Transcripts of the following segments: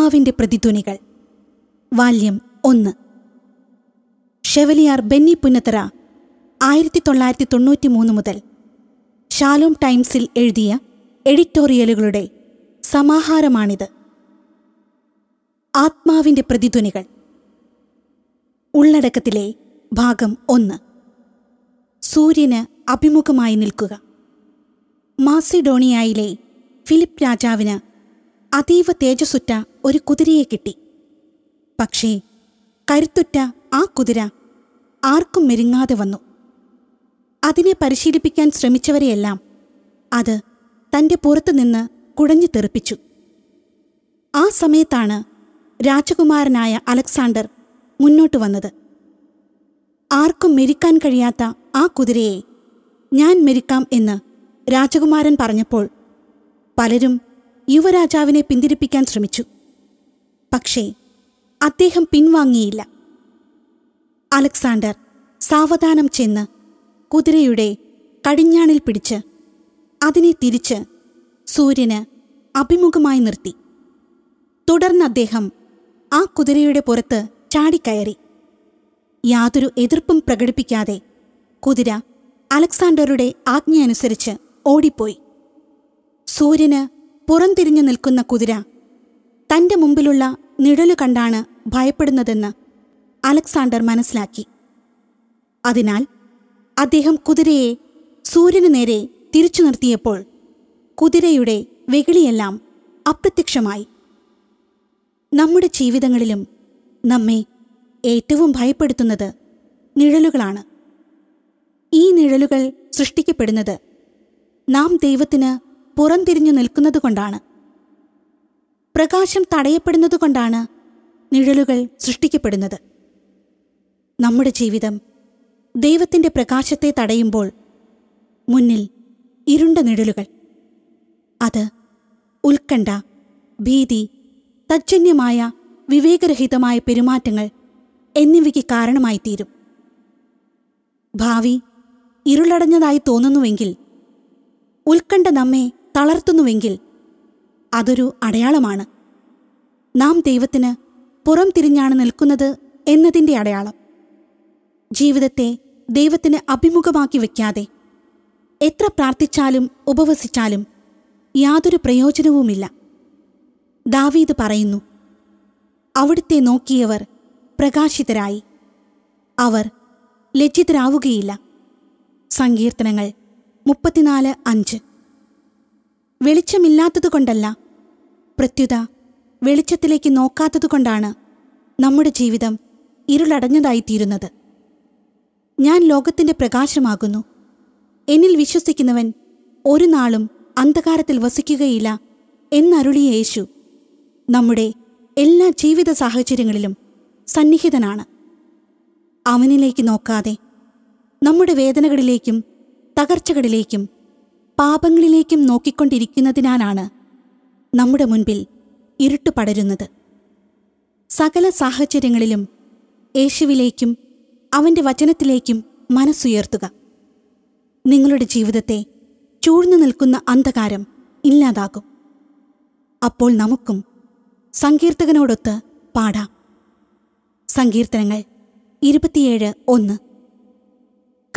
ആത്മാവിന്റെ പ്രതിധ്വനികൾ. വാല്യം ഒന്ന്. ഷെവലിയാർ ബെന്നി പുന്നത്തറ ആയിരത്തി തൊള്ളായിരത്തി തൊണ്ണൂറ്റി മൂന്ന് മുതൽ ഷാലോം ടൈംസിൽ എഴുതിയ എഡിറ്റോറിയലുകളുടെ സമാഹാരമാണിത്. ആത്മാവിന്റെ പ്രതിധ്വനികൾ. ഉള്ളടക്കത്തിലെ ഭാഗം ഒന്ന്. സൂര്യന് അഭിമുഖമായി നിൽക്കുക. മാസിഡോണിയയിലെ ഫിലിപ്പ് രാജാവിന് അതീവ തേജസ്സുറ്റ ഒരു കുതിരയെ കിട്ടി. പക്ഷേ കരുത്തുറ്റ ആ കുതിര ആർക്കും മെരുങ്ങാതെ വന്നു. അതിനെ പരിശീലിപ്പിക്കാൻ ശ്രമിച്ചവരെയെല്ലാം അത് തന്റെ പുറത്തുനിന്ന് കുടഞ്ഞു തെറിപ്പിച്ചു. ആ സമയത്താണ് രാജകുമാരനായ അലക്സാണ്ടർ മുന്നോട്ട് വന്നത്. ആർക്കും മെരിക്കാൻ കഴിയാത്ത ആ കുതിരയെ ഞാൻ മെരിക്കാം എന്ന് രാജകുമാരൻ പറഞ്ഞപ്പോൾ പലരും യുവരാജാവിനെ പിന്തിരിപ്പിക്കാൻ ശ്രമിച്ചു. പക്ഷേ അദ്ദേഹം പിൻവാങ്ങിയില്ല. അലക്സാണ്ടർ സാവധാനം ചെന്ന് കുതിരയുടെ കടിഞ്ഞാണിൽ പിടിച്ച് അതിനെ തിരിച്ച് സൂര്യന് അഭിമുഖമായി നിർത്തി. തുടർന്ന് അദ്ദേഹം ആ കുതിരയുടെ പുറത്ത് ചാടിക്കയറി. യാതൊരു എതിർപ്പും പ്രകടിപ്പിക്കാതെ കുതിര അലക്സാണ്ടറുടെ ആജ്ഞയനുസരിച്ച് ഓടിപ്പോയി. സൂര്യന് പുറംതിരിഞ്ഞു നിൽക്കുന്ന കുതിര തന്റെ മുമ്പിലുള്ള നിഴലു കണ്ടാണ് ഭയപ്പെടുന്നതെന്ന് അലക്സാണ്ടർ മനസ്സിലാക്കി. അതിനാൽ അദ്ദേഹം കുതിരയെ സൂര്യനു നേരെ തിരിച്ചു നിർത്തിയപ്പോൾ കുതിരയുടെ വെകിളിയെല്ലാം അപ്രത്യക്ഷമായി. നമ്മുടെ ജീവിതങ്ങളിലും നമ്മെ ഏറ്റവും ഭയപ്പെടുത്തുന്നത് നിഴലുകളാണ്. ഈ നിഴലുകൾ സൃഷ്ടിക്കപ്പെടുന്നത് നാം ദൈവത്തിന് പുറംതിരിഞ്ഞു നിൽക്കുന്നതുകൊണ്ടാണ് പ്രകാശം തടയപ്പെടുന്നതുകൊണ്ടാണ് നിഴലുകൾ സൃഷ്ടിക്കപ്പെടുന്നത്. നമ്മുടെ ജീവിതം ദൈവത്തിന്റെ പ്രകാശത്തെ തടയുമ്പോൾ മുന്നിൽ ഇരുണ്ട നിഴലുകൾ. അത് ഉത്കണ്ഠ ഭീതി തജ്ജന്യമായ വിവേകരഹിതമായ പെരുമാറ്റങ്ങൾ എന്നിവയ്ക്ക് കാരണമായിത്തീരും. ഭാവി ഇരുളടഞ്ഞതായി തോന്നുന്നുവെങ്കിൽ ഉത്കണ്ഠ നമ്മെ തളർത്തുന്നുവെങ്കിൽ അതൊരു അടയാളമാണ്. നാം ദൈവത്തിന് പുറം തിരിഞ്ഞാണ് നിൽക്കുന്നത് എന്നതിന്റെ അടയാളം. ജീവിതത്തെ ദൈവത്തിന് അഭിമുഖമാക്കി വയ്ക്കാതെ എത്ര പ്രാർത്ഥിച്ചാലും ഉപവസിച്ചാലും യാതൊരു പ്രയോജനവുമില്ല. ദാവീദ് പറയുന്നു അവിടുത്തെ നോക്കിയവർ പ്രകാശിതരായി. അവർ ലജ്ജിതരാവുകയില്ല. സങ്കീർത്തനങ്ങൾ മുപ്പത്തിനാല് അഞ്ച്. വെളിച്ചമില്ലാത്തതുകൊണ്ടല്ല. പ്രത്യുത വെളിച്ചത്തിലേക്ക് നോക്കാത്തതുകൊണ്ടാണ് നമ്മുടെ ജീവിതം ഇരുളടഞ്ഞതായിത്തീരുന്നത്. ഞാൻ ലോകത്തിന്റെ പ്രകാശമാകുന്നു. എന്നിൽ വിശ്വസിക്കുന്നവൻ ഒരു നാളും അന്ധകാരത്തിൽ വസിക്കുകയില്ല എന്നരുളിയ യേശു നമ്മുടെ എല്ലാ ജീവിത സാഹചര്യങ്ങളിലും സന്നിഹിതനാണ്. അവനിലേക്ക് നോക്കാതെ നമ്മുടെ വേദനകളിലേക്കും തകർച്ചകളിലേക്കും പാപങ്ങളിലേക്കും നോക്കിക്കൊണ്ടിരിക്കുന്നതിനാലാണ് നമ്മുടെ മുൻപിൽ ഇരുട്ട് പടരുന്നത്. സകല സാഹചര്യങ്ങളിലും യേശുവിലേക്കും അവന്റെ വചനത്തിലേക്കും മനസ്സുയർത്തുക. നിങ്ങളുടെ ജീവിതത്തെ ചൂഴ്ന്നു നിൽക്കുന്ന അന്ധകാരം ഇല്ലാതാകും. അപ്പോൾ നമുക്കും സങ്കീർത്തകനോടൊത്ത് പാടാം. സങ്കീർത്തനങ്ങൾ ഇരുപത്തിയേഴ് ഒന്ന്.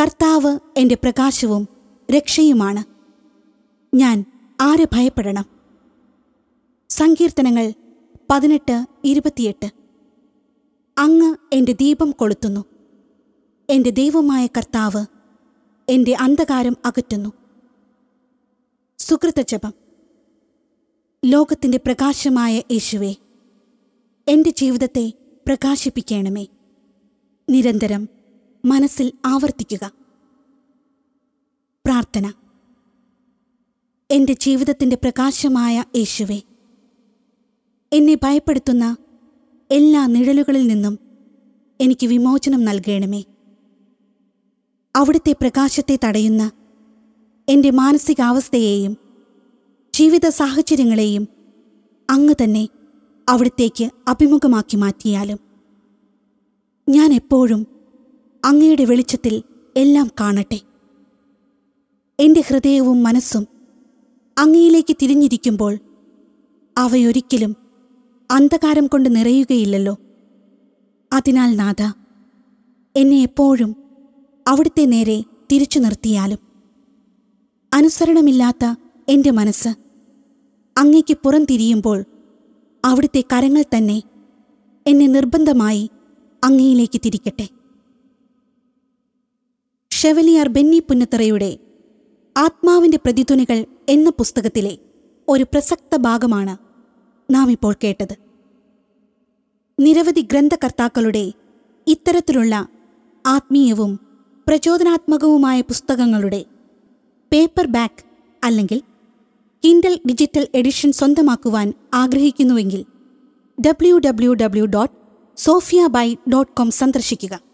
കർത്താവ് എന്റെ പ്രകാശവും രക്ഷയുമാണ്. ഞാൻ ആരെ ഭയപ്പെടണം? സങ്കീർത്തനങ്ങൾ പതിനെട്ട് ഇരുപത്തിയെട്ട്. അങ്ങ് എന്റെ ദീപം കൊളുത്തുന്നു. എന്റെ ദൈവമായ കർത്താവ് എന്റെ അന്ധകാരം അകറ്റുന്നു. സുഹൃത്തജപം ലോകത്തിന്റെ പ്രകാശമായ യേശുവെ എന്റെ ജീവിതത്തെ പ്രകാശിപ്പിക്കണമേ. നിരന്തരം മനസ്സിൽ ആവർത്തിക്കുക. പ്രാർത്ഥന. എന്റെ ജീവിതത്തിന്റെ പ്രകാശമായ യേശുവെ. എന്നെ ഭയപ്പെടുത്തുന്ന എല്ലാ നിഴലുകളിൽ നിന്നും എനിക്ക് വിമോചനം നൽകണമേ. അവിടുത്തെ പ്രകാശത്തെ തടയുന്ന എന്റെ മാനസികാവസ്ഥയെയും ജീവിത സാഹചര്യങ്ങളെയും അങ്ങ് തന്നെ അവിടത്തേക്ക് അഭിമുഖമാക്കി മാറ്റിയാലും ഞാൻ എപ്പോഴും അങ്ങയുടെ വെളിച്ചത്തിൽ എല്ലാം കാണട്ടെ. എന്റെ ഹൃദയവും മനസ്സും അങ്ങയിലേക്ക് തിരിഞ്ഞിരിക്കുമ്പോൾ അവയൊരിക്കലും അന്ധകാരം കൊണ്ട് നിറയുകയില്ലല്ലോ. അതിനാൽ നാഥ എന്നെ എപ്പോഴും അവിടുത്തെ നേരെ തിരിച്ചു നിർത്തിയാലും. അനുസരണമില്ലാത്ത എന്റെ മനസ്സ് അങ്ങയ്ക്ക് പുറംതിരിയുമ്പോൾ അവിടുത്തെ കരങ്ങൾ തന്നെ എന്നെ നിർബന്ധമായി അങ്ങയിലേക്ക് തിരിക്കട്ടെ. ഷെവലിയാർ ബെന്നി പുന്നത്തറയുടെ ആത്മാവിന്റെ പ്രതിധ്വനികൾ എന്ന പുസ്തകത്തിലെ ഒരു പ്രസക്ത ഭാഗമാണ് നാം ഇപ്പോൾ കേട്ടത്. നിരവധി ഗ്രന്ഥകർത്താക്കളുടെ ഇത്തരത്തിലുള്ള ആത്മീയവും പ്രചോദനാത്മകവുമായ പുസ്തകങ്ങളുടെ പേപ്പർ ബാക്ക് അല്ലെങ്കിൽ കിൻഡൽ ഡിജിറ്റൽ എഡിഷൻ സ്വന്തമാക്കുവാൻ ആഗ്രഹിക്കുന്നുവെങ്കിൽ W W W dot Sophia by dot com സന്ദർശിക്കുക.